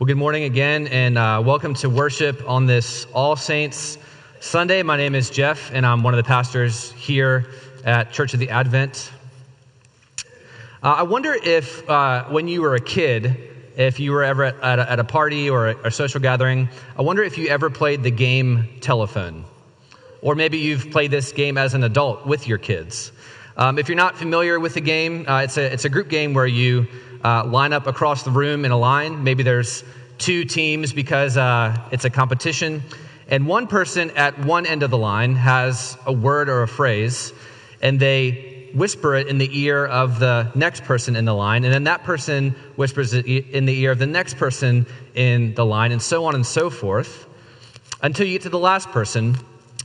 Well, good morning again, and uh, welcome to worship on this All Saints Sunday. My name is Jeff, and I'm one of the pastors here at Church of the Advent. Uh, I wonder if, uh, when you were a kid, if you were ever at, at, a, at a, party or a, a social gathering, I wonder if you ever played the game telephone. Or maybe you've played this game as an adult with your kids. Um, if you're not familiar with the game, uh, it's, a, it's a group game where you uh, line up across the room in a line. Maybe there's two teams because uh, it's a competition. And one person at one end of the line has a word or a phrase, and they whisper it in the ear of the next person in the line. And then that person whispers it in the ear of the next person in the line, and so on and so forth until you get to the last person.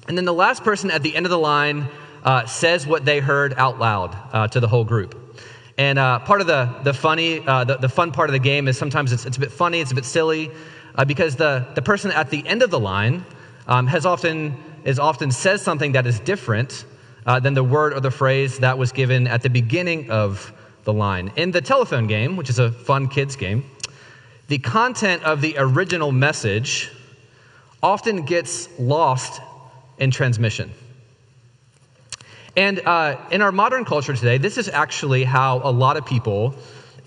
And then the last person at the end of the line uh, says what they heard out loud uh, to the whole group. And uh, part of the, the funny, uh, the, the fun part of the game is sometimes it's, it's a bit funny, it's a bit silly, uh, because the, the person at the end of the line um, has often, is often says something that is different uh, than the word or the phrase that was given at the beginning of the line. In the telephone game, which is a fun kids game, the content of the original message often gets lost in transmission. And uh, in our modern culture today, this is actually how a lot of people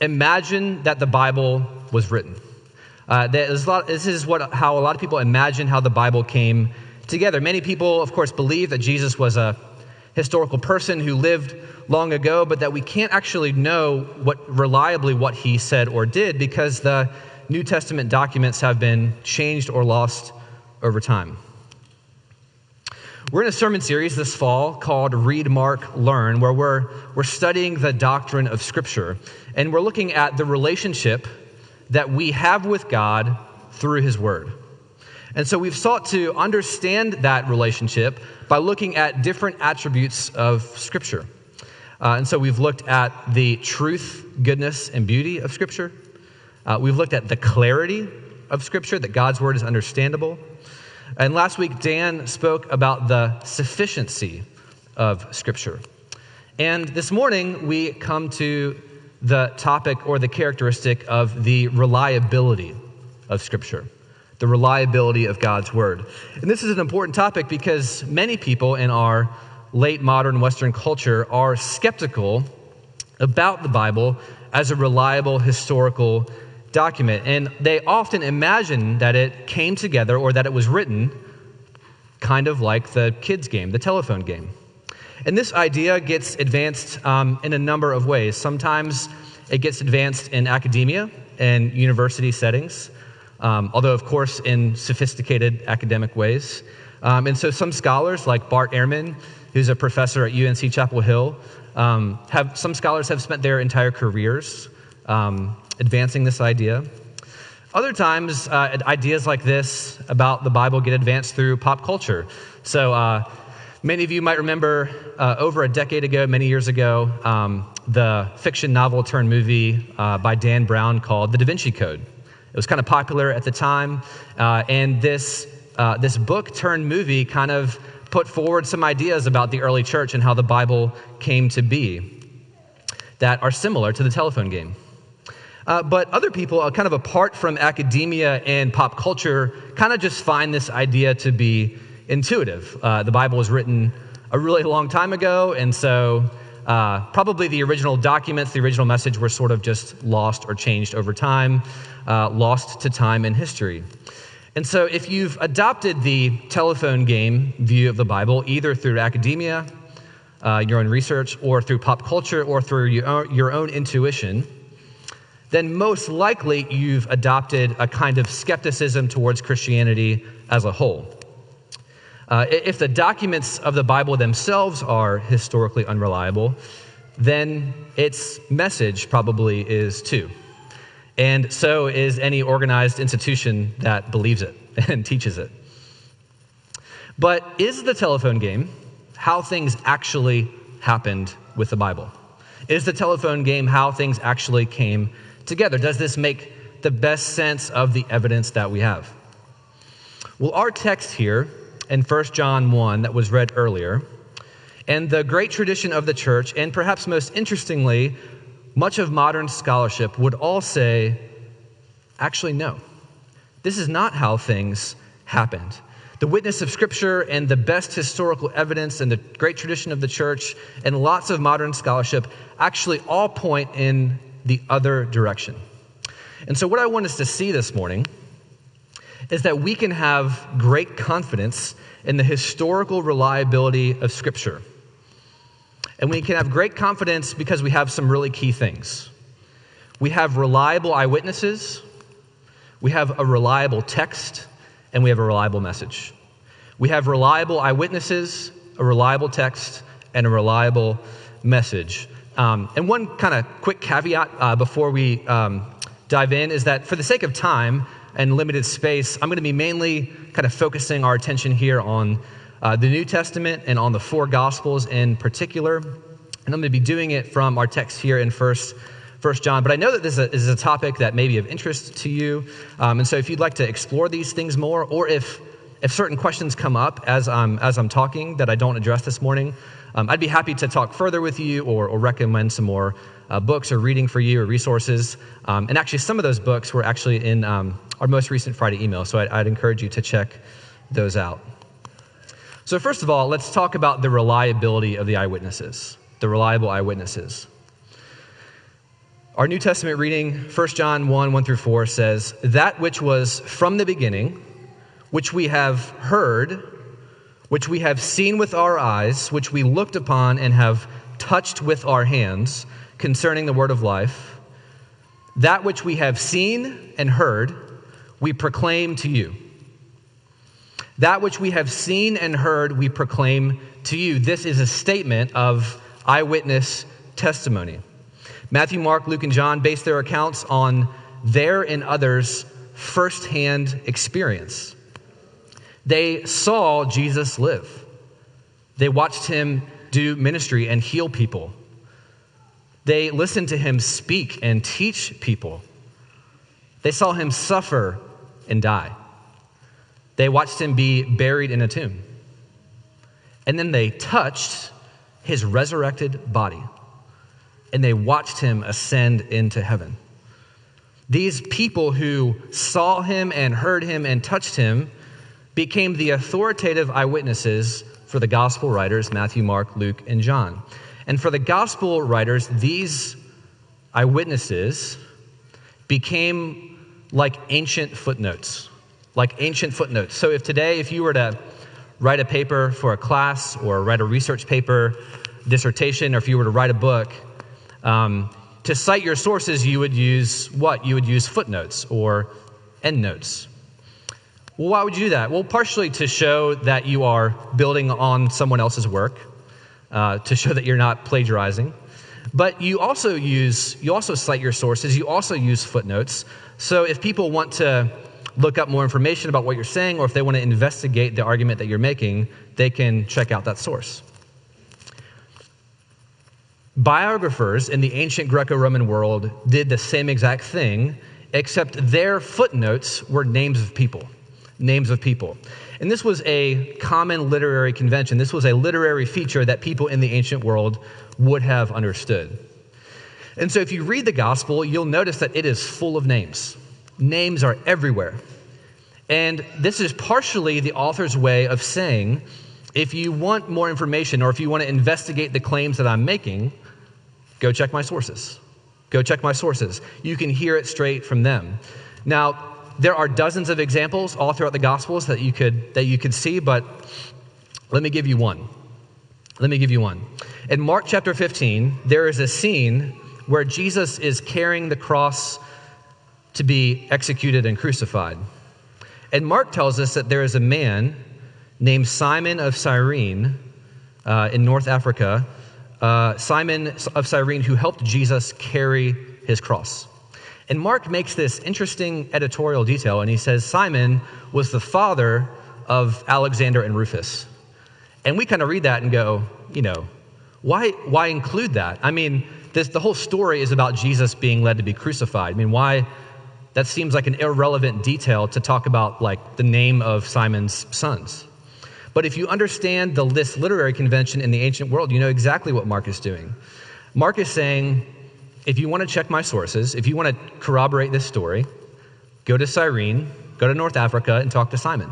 imagine that the Bible was written. Uh, lot, this is what, how a lot of people imagine how the Bible came together. Many people, of course, believe that Jesus was a historical person who lived long ago, but that we can't actually know what reliably what he said or did because the New Testament documents have been changed or lost over time. We're in a sermon series this fall called Read, Mark, Learn, where we're, we're studying the doctrine of Scripture. And we're looking at the relationship that we have with God through His Word. And so we've sought to understand that relationship by looking at different attributes of Scripture. Uh, and so we've looked at the truth, goodness, and beauty of Scripture. Uh, we've looked at the clarity of Scripture, that God's Word is understandable. And last week, Dan spoke about the sufficiency of Scripture. And this morning, we come to the topic or the characteristic of the reliability of Scripture, the reliability of God's Word. And this is an important topic because many people in our late modern Western culture are skeptical about the Bible as a reliable historical document. And they often imagine that it came together or that it was written kind of like the kids' game, the telephone game. And this idea gets advanced um, in a number of ways. Sometimes it gets advanced in academia and university settings, um, although, of course, in sophisticated academic ways. Um, and so some scholars, like Bart Ehrman, who's a professor at UNC Chapel Hill, um, have, some scholars have spent their entire careers um, advancing this idea. Other times, uh, ideas like this about the Bible get advanced through pop culture. So, uh, many of you might remember uh, over a decade ago, many years ago, um, the fiction novel turned movie uh, by Dan Brown called The Da Vinci Code. It was kind of popular at the time, uh, and this, uh, this book turned movie kind of put forward some ideas about the early church and how the Bible came to be that are similar to the telephone game. Uh, but other people, uh, kind of apart from academia and pop culture, kind of just find this idea to be intuitive. Uh, the Bible was written a really long time ago, and so uh, probably the original documents, the original message were sort of just lost or changed over time, uh, lost to time and history. And so, if you've adopted the telephone game view of the Bible, either through academia, uh, your own research, or through pop culture, or through your own, your own intuition, then most likely you've adopted a kind of skepticism towards Christianity as a whole. Uh, if the documents of the Bible themselves are historically unreliable, then its message probably is too. And so is any organized institution that believes it and teaches it. But is the telephone game how things actually happened with the Bible? Is the telephone game how things actually came together? Does this make the best sense of the evidence that we have? Well, our text here in 1 John 1 that was read earlier, and the great tradition of the church, and perhaps most interestingly, much of modern scholarship would all say, actually, no. This is not how things happened. The witness of Scripture and the best historical evidence and the great tradition of the church and lots of modern scholarship actually all point in the other direction. And so, what I want us to see this morning is that we can have great confidence in the historical reliability of Scripture. And we can have great confidence because we have some really key things. We have reliable eyewitnesses, we have a reliable text, and we have a reliable message. We have reliable eyewitnesses, a reliable text, and a reliable message. Um, and one kind of quick caveat uh, before we um, dive in is that for the sake of time and limited space, I'm going to be mainly kind of focusing our attention here on uh, the New Testament and on the four Gospels in particular. And I'm going to be doing it from our text here in First First John. But I know that this is a, topic that may be of interest to you. Um, and so if you'd like to explore these things more, or if, if certain questions come up as I'm, as I'm talking that I don't address this morning, um, I'd be happy to talk further with you or, or recommend some more uh, books or reading for you or resources. Um, and actually, some of those books were actually in um, our most recent Friday email. So I'd, I'd encourage you to check those out. So, first of all, let's talk about the reliability of the eyewitnesses, the reliable eyewitnesses. Our New Testament reading, 1 John 1 1 through 4, says, That which was from the beginning, which we have heard, which we have seen with our eyes, which we looked upon and have touched with our hands concerning the word of life, that which we have seen and heard, we proclaim to you. That which we have seen and heard, we proclaim to you. This is a statement of eyewitness testimony. Matthew, Mark, Luke, and John base their accounts on their and others' firsthand experience. They saw Jesus live, they watched him do ministry and heal people. They listened to him speak and teach people. They saw him suffer and die. They watched him be buried in a tomb. And then they touched his resurrected body and they watched him ascend into heaven. These people who saw him and heard him and touched him became the authoritative eyewitnesses for the gospel writers Matthew, Mark, Luke, and John. And for the gospel writers, these eyewitnesses became like ancient footnotes. Like ancient footnotes. So if today, if you were to write a paper for a class or write a research paper, dissertation, or if you were to write a book, um, to cite your sources, you would use what? You would use footnotes or endnotes. Well, why would you do that? Well, partially to show that you are building on someone else's work, uh, to show that you're not plagiarizing. But you also use, you also cite your sources, you also use footnotes. So if people want to look up more information about what you're saying, or if they want to investigate the argument that you're making, they can check out that source. Biographers in the ancient Greco Roman world did the same exact thing, except their footnotes were names of people. Names of people. And this was a common literary convention. This was a literary feature that people in the ancient world would have understood. And so if you read the gospel, you'll notice that it is full of names. Names are everywhere. And this is partially the author's way of saying if you want more information or if you want to investigate the claims that I'm making, Go check my sources. Go check my sources. You can hear it straight from them. Now, there are dozens of examples all throughout the Gospels that you could, that you could see, but let me give you one. Let me give you one. In Mark chapter 15, there is a scene where Jesus is carrying the cross to be executed and crucified. And Mark tells us that there is a man named Simon of Cyrene uh, in North Africa uh, Simon of Cyrene, who helped Jesus carry his cross. And Mark makes this interesting editorial detail, and he says Simon was the father of Alexander and Rufus. And we kind of read that and go, you know, why, why include that? I mean, this, the whole story is about Jesus being led to be crucified. I mean, why? That seems like an irrelevant detail to talk about, like, the name of Simon's sons. But if you understand the, list literary convention in the ancient world, you know exactly what Mark is doing. Mark is saying, if you want to check my sources, if you want to corroborate this story, go to Cyrene, go to North Africa and talk to Simon.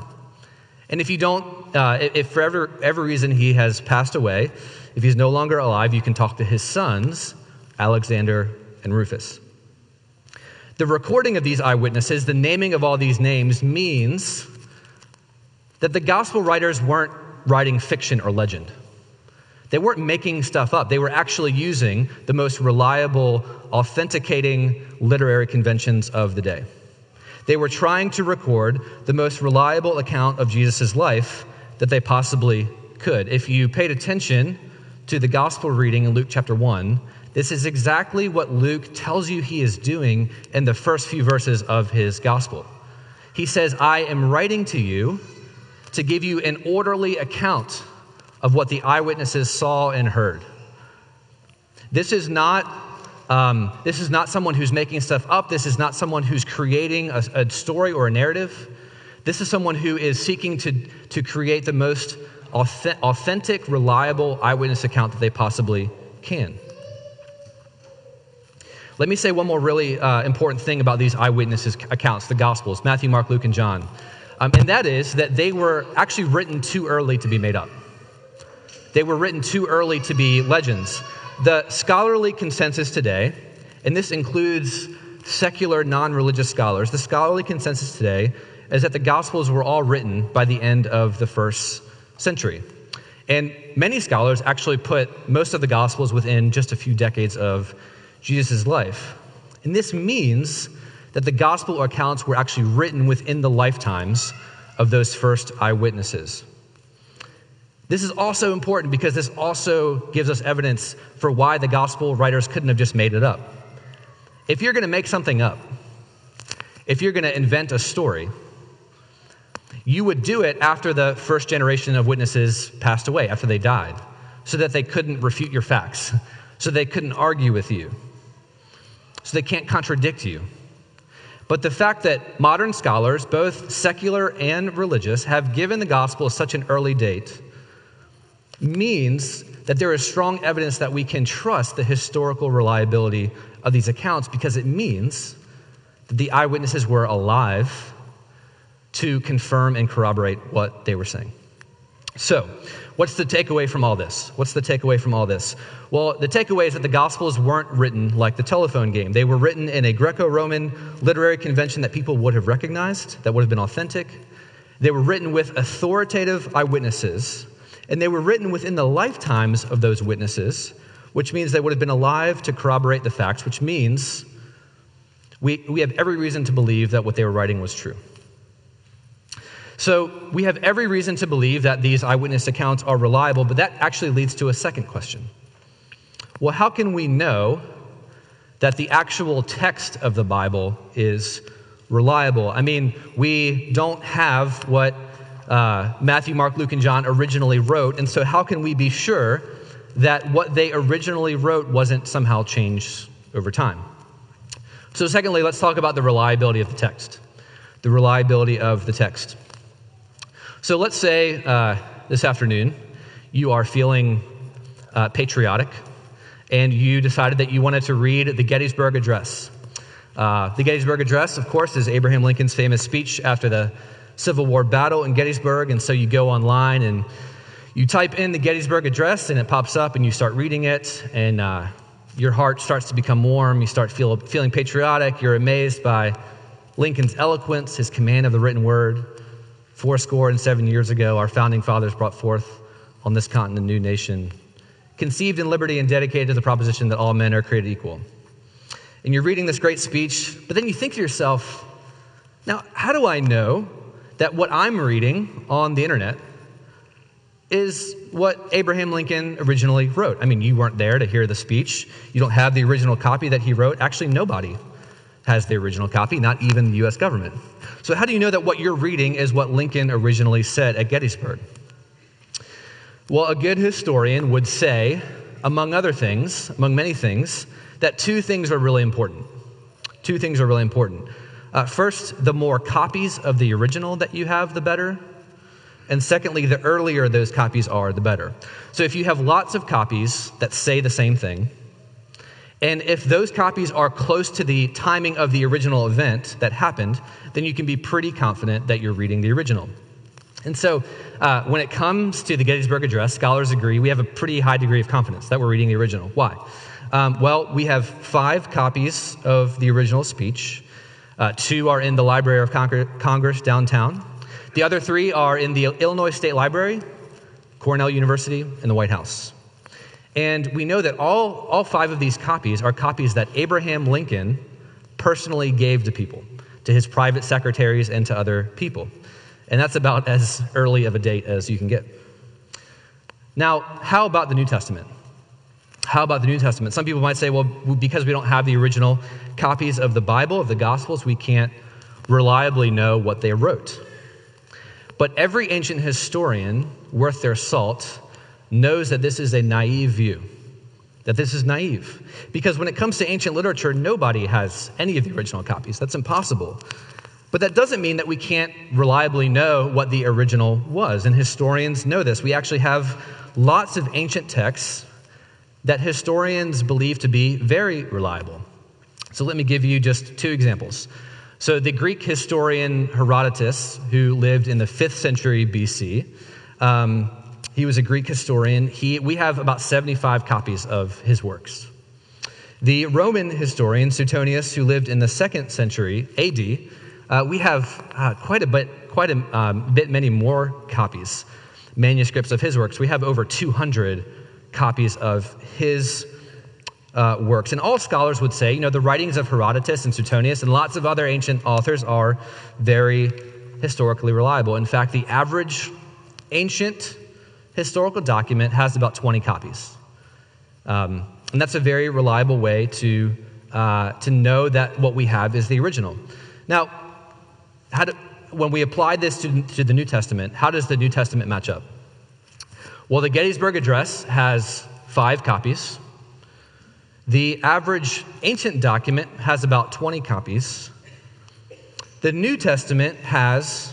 And if you don't, uh, if for every, every reason he has passed away, if he's no longer alive, you can talk to his sons, Alexander and Rufus. The recording of these eyewitnesses, the naming of all these names, means that the gospel writers weren't writing fiction or legend. They weren't making stuff up. They were actually using the most reliable, authenticating literary conventions of the day. They were trying to record the most reliable account of Jesus' life that they possibly could. If you paid attention to the gospel reading in Luke chapter 1, this is exactly what Luke tells you he is doing in the first few verses of his gospel. He says, I am writing to you to give you an orderly account of what the eyewitnesses saw and heard. This is not. Um, this is not someone who's making stuff up. This is not someone who's creating a, a story or a narrative. This is someone who is seeking to, to create the most authentic, reliable eyewitness account that they possibly can. Let me say one more really uh, important thing about these eyewitnesses accounts, the Gospels Matthew, Mark, Luke, and John. Um, and that is that they were actually written too early to be made up. They were written too early to be legends. The scholarly consensus today, and this includes secular, non religious scholars, the scholarly consensus today is that the Gospels were all written by the end of the first century. And many scholars actually put most of the Gospels within just a few decades of Jesus' life. And this means that the Gospel accounts were actually written within the lifetimes of those first eyewitnesses. This is also important because this also gives us evidence for why the gospel writers couldn't have just made it up. If you're going to make something up, if you're going to invent a story, you would do it after the first generation of witnesses passed away, after they died, so that they couldn't refute your facts, so they couldn't argue with you, so they can't contradict you. But the fact that modern scholars, both secular and religious, have given the gospel such an early date means that there is strong evidence that we can trust the historical reliability of these accounts because it means that the eyewitnesses were alive to confirm and corroborate what they were saying. So, what's the takeaway from all this? What's the takeaway from all this? Well, the takeaway is that the Gospels weren't written like the telephone game. They were written in a Greco Roman literary convention that people would have recognized, that would have been authentic. They were written with authoritative eyewitnesses and they were written within the lifetimes of those witnesses, which means they would have been alive to corroborate the facts, which means we, we have every reason to believe that what they were writing was true. So we have every reason to believe that these eyewitness accounts are reliable, but that actually leads to a second question. Well, how can we know that the actual text of the Bible is reliable? I mean, we don't have what uh, Matthew, Mark, Luke, and John originally wrote. And so, how can we be sure that what they originally wrote wasn't somehow changed over time? So, secondly, let's talk about the reliability of the text. The reliability of the text. So, let's say uh, this afternoon you are feeling uh, patriotic and you decided that you wanted to read the Gettysburg Address. Uh, the Gettysburg Address, of course, is Abraham Lincoln's famous speech after the Civil War battle in Gettysburg. And so you go online and you type in the Gettysburg Address and it pops up and you start reading it and uh, your heart starts to become warm. You start feel, feeling patriotic. You're amazed by Lincoln's eloquence, his command of the written word. Four score and seven years ago, our founding fathers brought forth on this continent a new nation, conceived in liberty and dedicated to the proposition that all men are created equal. And you're reading this great speech, but then you think to yourself, now, how do I know that what I'm reading on the internet is what Abraham Lincoln originally wrote. I mean, you weren't there to hear the speech. You don't have the original copy that he wrote. Actually, nobody has the original copy, not even the US government. So, how do you know that what you're reading is what Lincoln originally said at Gettysburg? Well, a good historian would say, among other things, among many things, that two things are really important. Two things are really important. Uh, first, the more copies of the original that you have, the better. And secondly, the earlier those copies are, the better. So if you have lots of copies that say the same thing, And if those copies are close to the timing of the original event that happened, then you can be pretty confident that you're reading the original. And so, uh, when it comes to the Gettysburg Address, scholars agree we have a pretty high degree of confidence that we're reading the original. Why? Um, well, we have five copies of the original speech. Uh, two are in the Library of Congress downtown. The other three are in the Illinois State Library, Cornell University, and the White House. And we know that all, all five of these copies are copies that Abraham Lincoln personally gave to people, to his private secretaries and to other people. And that's about as early of a date as you can get. Now, how about the New Testament? How about the New Testament? Some people might say, well, because we don't have the original copies of the Bible, of the Gospels, we can't reliably know what they wrote. But every ancient historian worth their salt knows that this is a naive view, that this is naive. Because when it comes to ancient literature, nobody has any of the original copies. That's impossible. But that doesn't mean that we can't reliably know what the original was. And historians know this. We actually have lots of ancient texts that historians believe to be very reliable. So let me give you just two examples. So, the Greek historian Herodotus, who lived in the 5th century BC, um, he was a Greek historian. He, we have about 75 copies of his works. The Roman historian Suetonius, who lived in the second century AD, uh, we have uh, quite a bit, quite a um, bit many more copies, manuscripts of his works. We have over 200 copies of his uh, works. And all scholars would say, you know, the writings of Herodotus and Suetonius and lots of other ancient authors are very historically reliable. In fact, the average ancient historical document has about 20 copies. Um, and that's a very reliable way to, uh, to know that what we have is the original. Now, do, when we apply this to, to the New Testament, how does the New Testament match up? Well, the Gettysburg Address has five copies. The average ancient document has about 20 copies. The New Testament has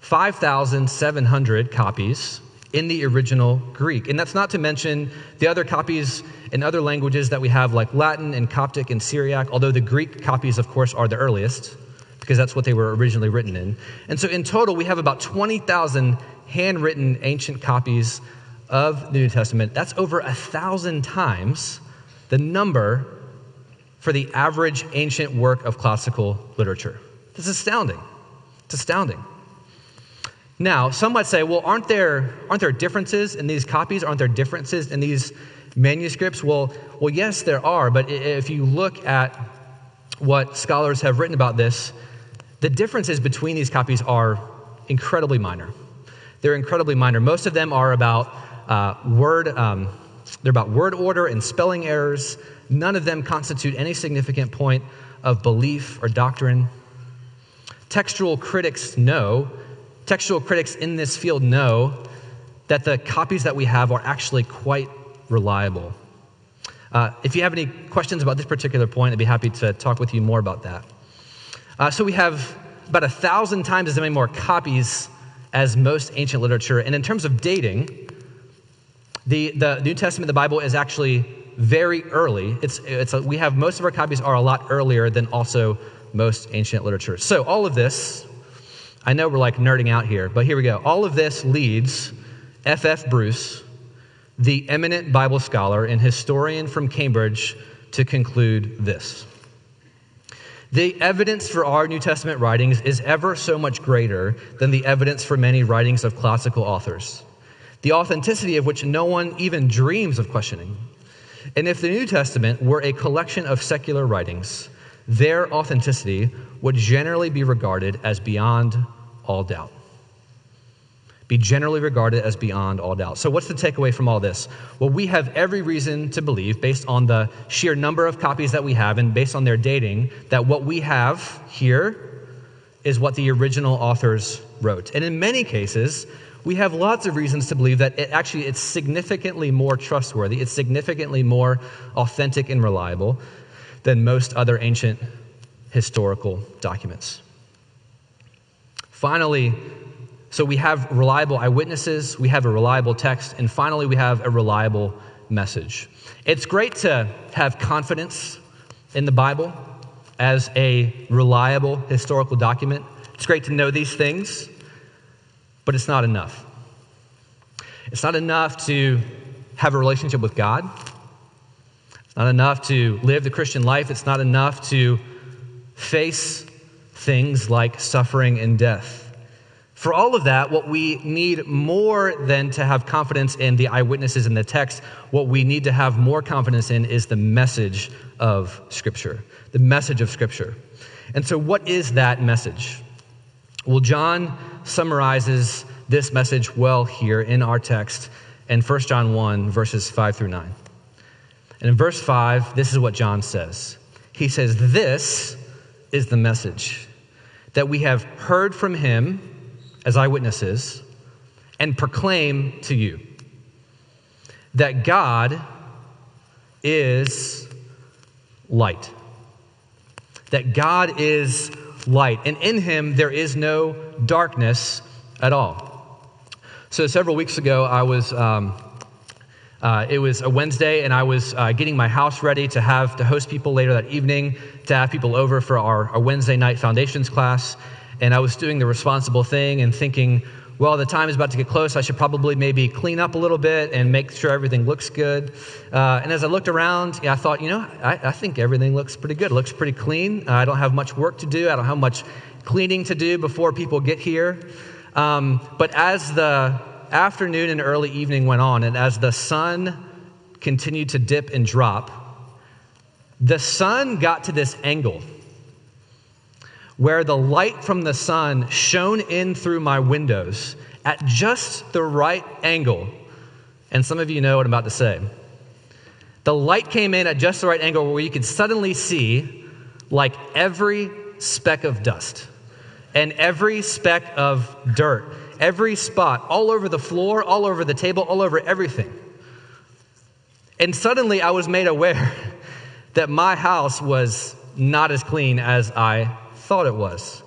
5,700 copies in the original Greek. And that's not to mention the other copies in other languages that we have, like Latin and Coptic and Syriac, although the Greek copies, of course, are the earliest because that's what they were originally written in. And so in total, we have about 20,000 handwritten ancient copies of the New Testament. That's over a thousand times the number for the average ancient work of classical literature. This is astounding. It's astounding. Now, some might say, well, aren't there, aren't there differences in these copies? Aren't there differences in these manuscripts? Well, well, yes, there are, but if you look at what scholars have written about this, the differences between these copies are incredibly minor. They're incredibly minor. Most of them are about uh, word, um, they're about word order and spelling errors. None of them constitute any significant point of belief or doctrine. Textual critics know Textual critics in this field know that the copies that we have are actually quite reliable. Uh, if you have any questions about this particular point, I'd be happy to talk with you more about that. Uh, so we have about a thousand times as many more copies as most ancient literature. And in terms of dating, the, the New Testament, the Bible, is actually very early. It's, it's a, we have most of our copies are a lot earlier than also most ancient literature. So all of this I know we're like nerding out here, but here we go. All of this leads F.F. F. Bruce, the eminent Bible scholar and historian from Cambridge, to conclude this. The evidence for our New Testament writings is ever so much greater than the evidence for many writings of classical authors, the authenticity of which no one even dreams of questioning. And if the New Testament were a collection of secular writings, their authenticity would generally be regarded as beyond all doubt. Be generally regarded as beyond all doubt. So, what's the takeaway from all this? Well, we have every reason to believe, based on the sheer number of copies that we have and based on their dating, that what we have here is what the original authors wrote. And in many cases, we have lots of reasons to believe that it actually it's significantly more trustworthy, it's significantly more authentic and reliable than most other ancient historical documents. Finally, so we have reliable eyewitnesses, we have a reliable text, and finally, we have a reliable message. It's great to have confidence in the Bible as a reliable historical document. It's great to know these things, but it's not enough. It's not enough to have a relationship with God. It's not enough to live the Christian life. It's not enough to face things like suffering and death. For all of that, what we need more than to have confidence in the eyewitnesses in the text, what we need to have more confidence in is the message of Scripture. The message of Scripture. And so, what is that message? Well, John summarizes this message well here in our text in 1 John 1, verses 5 through 9. And in verse 5, this is what John says He says, This is the message that we have heard from him as eyewitnesses and proclaim to you that God is light. That God is light, and in him there is no darkness at all. So, several weeks ago, I was. Um, uh, it was a Wednesday, and I was uh, getting my house ready to have to host people later that evening, to have people over for our, our Wednesday night foundations class and I was doing the responsible thing and thinking, well, the time is about to get close. I should probably maybe clean up a little bit and make sure everything looks good. Uh, and as I looked around, I thought, you know, I, I, think everything looks pretty good. It looks pretty clean. Uh, I don't have much work to do. I don't have much cleaning to do before people get here. Um, but as the afternoon and early evening went on, and as the sun continued to dip and drop, the sun got to this angle where the light from the sun shone in through my windows at just the right angle. And some of you know what I'm about to say. The light came in at just the right angle where you could suddenly see like every speck of dust and every speck of dirt, every spot, all over the floor, all over the table, all over everything. And suddenly I was made aware that my house was not as clean as I thought it was.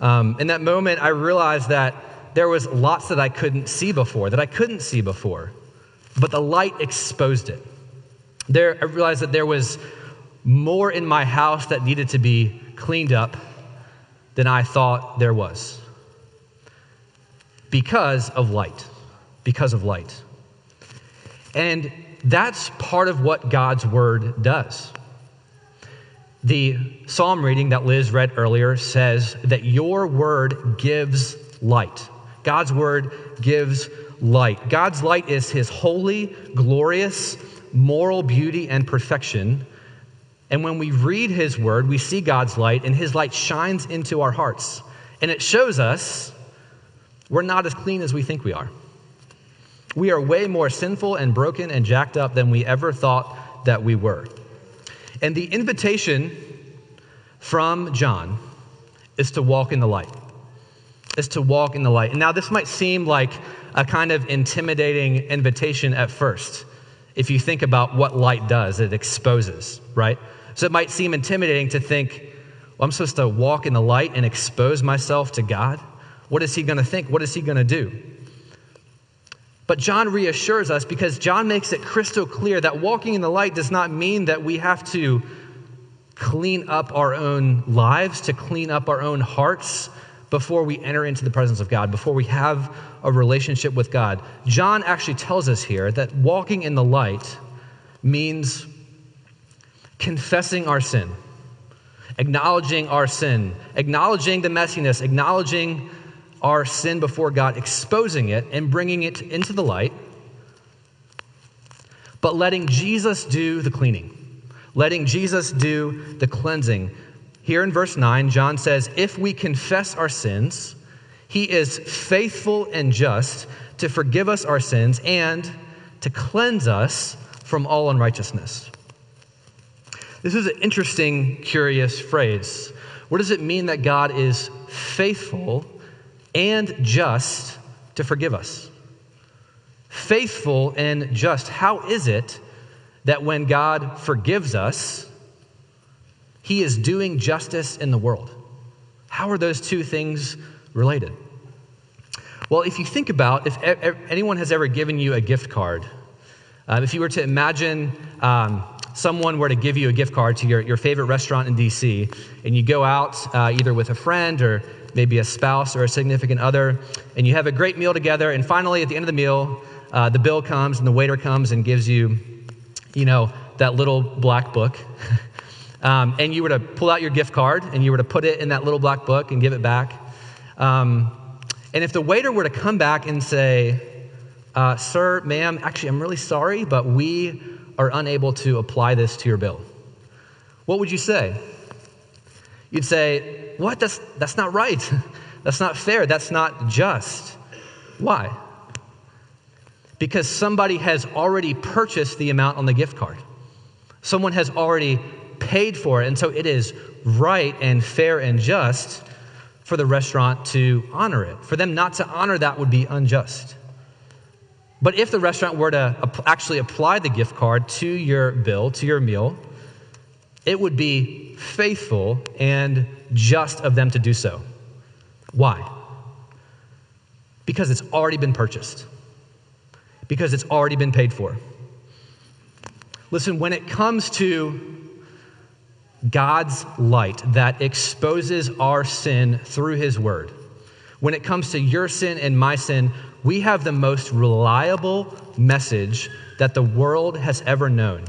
Um, in that moment, I realized that there was lots that I couldn't see before, that I couldn't see before, but the light exposed it. There, I realized that there was more in my house that needed to be cleaned up than I thought there was because of light. Because of light. And that's part of what God's word does. The psalm reading that Liz read earlier says that your word gives light. God's word gives light. God's light is his holy, glorious, moral beauty and perfection. And when we read his word, we see God's light, and his light shines into our hearts. And it shows us we're not as clean as we think we are. We are way more sinful and broken and jacked up than we ever thought that we were. And the invitation from John is to walk in the light. Is to walk in the light. And now, this might seem like a kind of intimidating invitation at first. If you think about what light does, it exposes, right? So it might seem intimidating to think, well, I'm supposed to walk in the light and expose myself to God. What is he going to think? What is he going to do? But John reassures us because John makes it crystal clear that walking in the light does not mean that we have to clean up our own lives, to clean up our own hearts before we enter into the presence of God, before we have a relationship with God. John actually tells us here that walking in the light means confessing our sin, acknowledging our sin, acknowledging the messiness, acknowledging our sin before God, exposing it and bringing it into the light, but letting Jesus do the cleaning, letting Jesus do the cleansing. Here in verse 9, John says, If we confess our sins, he is faithful and just to forgive us our sins and to cleanse us from all unrighteousness. This is an interesting, curious phrase. What does it mean that God is faithful and just to forgive us. Faithful and just. How is it that when God forgives us, he is doing justice in the world? How are those two things related? Well, if you think about if anyone has ever given you a gift card, Uh, if you were to imagine um, someone were to give you a gift card to your, your favorite restaurant in DC, and you go out uh, either with a friend or maybe a spouse or a significant other, and you have a great meal together, and finally at the end of the meal, uh, the bill comes and the waiter comes and gives you, you know, that little black book. um, and you were to pull out your gift card and you were to put it in that little black book and give it back. Um, and if the waiter were to come back and say, uh, Sir, ma'am, actually, I'm really sorry, but we are unable to apply this to your bill, what would you say? You'd say, What? That's, that's not right. that's not fair. That's not just. Why? because somebody has already purchased the amount on the gift card. Someone has already paid for it. And so it is right and fair and just for the restaurant to honor it. For them not to honor that would be unjust. But if the restaurant were to actually apply the gift card to your bill, to your meal, it would be faithful and just of them to do so. Why? Because it's already been purchased because it's already been paid for. Listen, when it comes to God's light that exposes our sin through His Word, when it comes to your sin and my sin, we have the most reliable message that the world has ever known.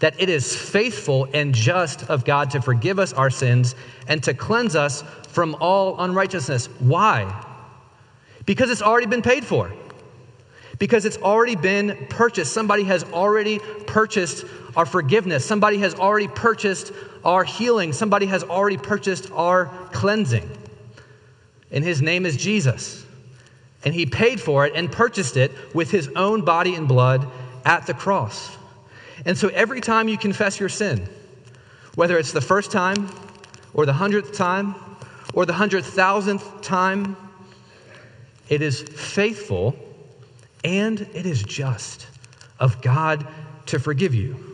That it is faithful and just of God to forgive us our sins and to cleanse us from all unrighteousness. Why? Because it's already been paid for because it's already been purchased. Somebody has already purchased our forgiveness. Somebody has already purchased our healing. Somebody has already purchased our cleansing. And his name is Jesus. And he paid for it and purchased it with his own body and blood at the cross. And so every time you confess your sin, whether it's the first time or the hundredth time or the hundred thousandth time, it is faithful and it is just of God to forgive you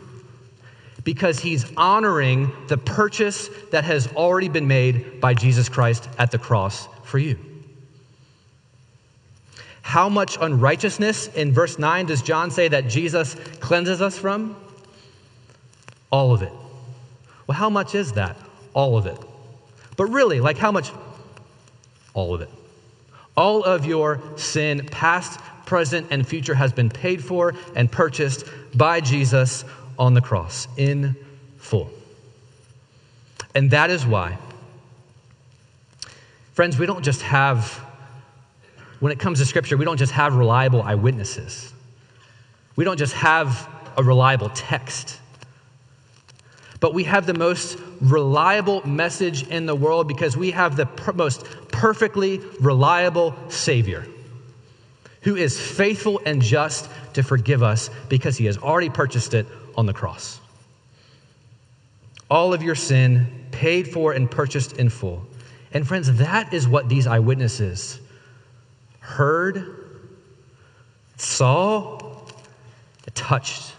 because he's honoring the purchase that has already been made by Jesus Christ at the cross for you. How much unrighteousness in verse 9 does John say that Jesus cleanses us from? All of it. Well, how much is that? All of it. But really, like how much? All of it. All of your sin, past, present, and future has been paid for and purchased by Jesus on the cross in full. And that is why, friends, we don't just have, when it comes to Scripture, we don't just have reliable eyewitnesses. We don't just have a reliable text. But we have the most reliable message in the world because we have the per- most perfectly reliable Savior who is faithful and just to forgive us because he has already purchased it on the cross. All of your sin paid for and purchased in full. And friends, that is what these eyewitnesses heard, saw, touched.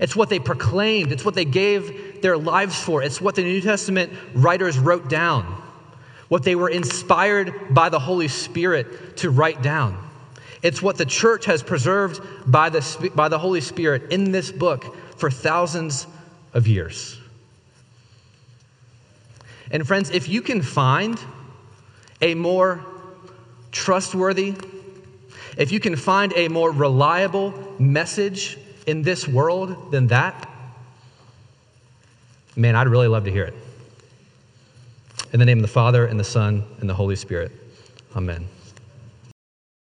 It's what they proclaimed, it's what they gave their lives for, it's what the New Testament writers wrote down, what they were inspired by the Holy Spirit to write down. It's what the church has preserved by the, by the Holy Spirit in this book for thousands of years. And, friends, if you can find a more trustworthy, if you can find a more reliable message in this world than that, man, I'd really love to hear it. In the name of the Father, and the Son, and the Holy Spirit. Amen.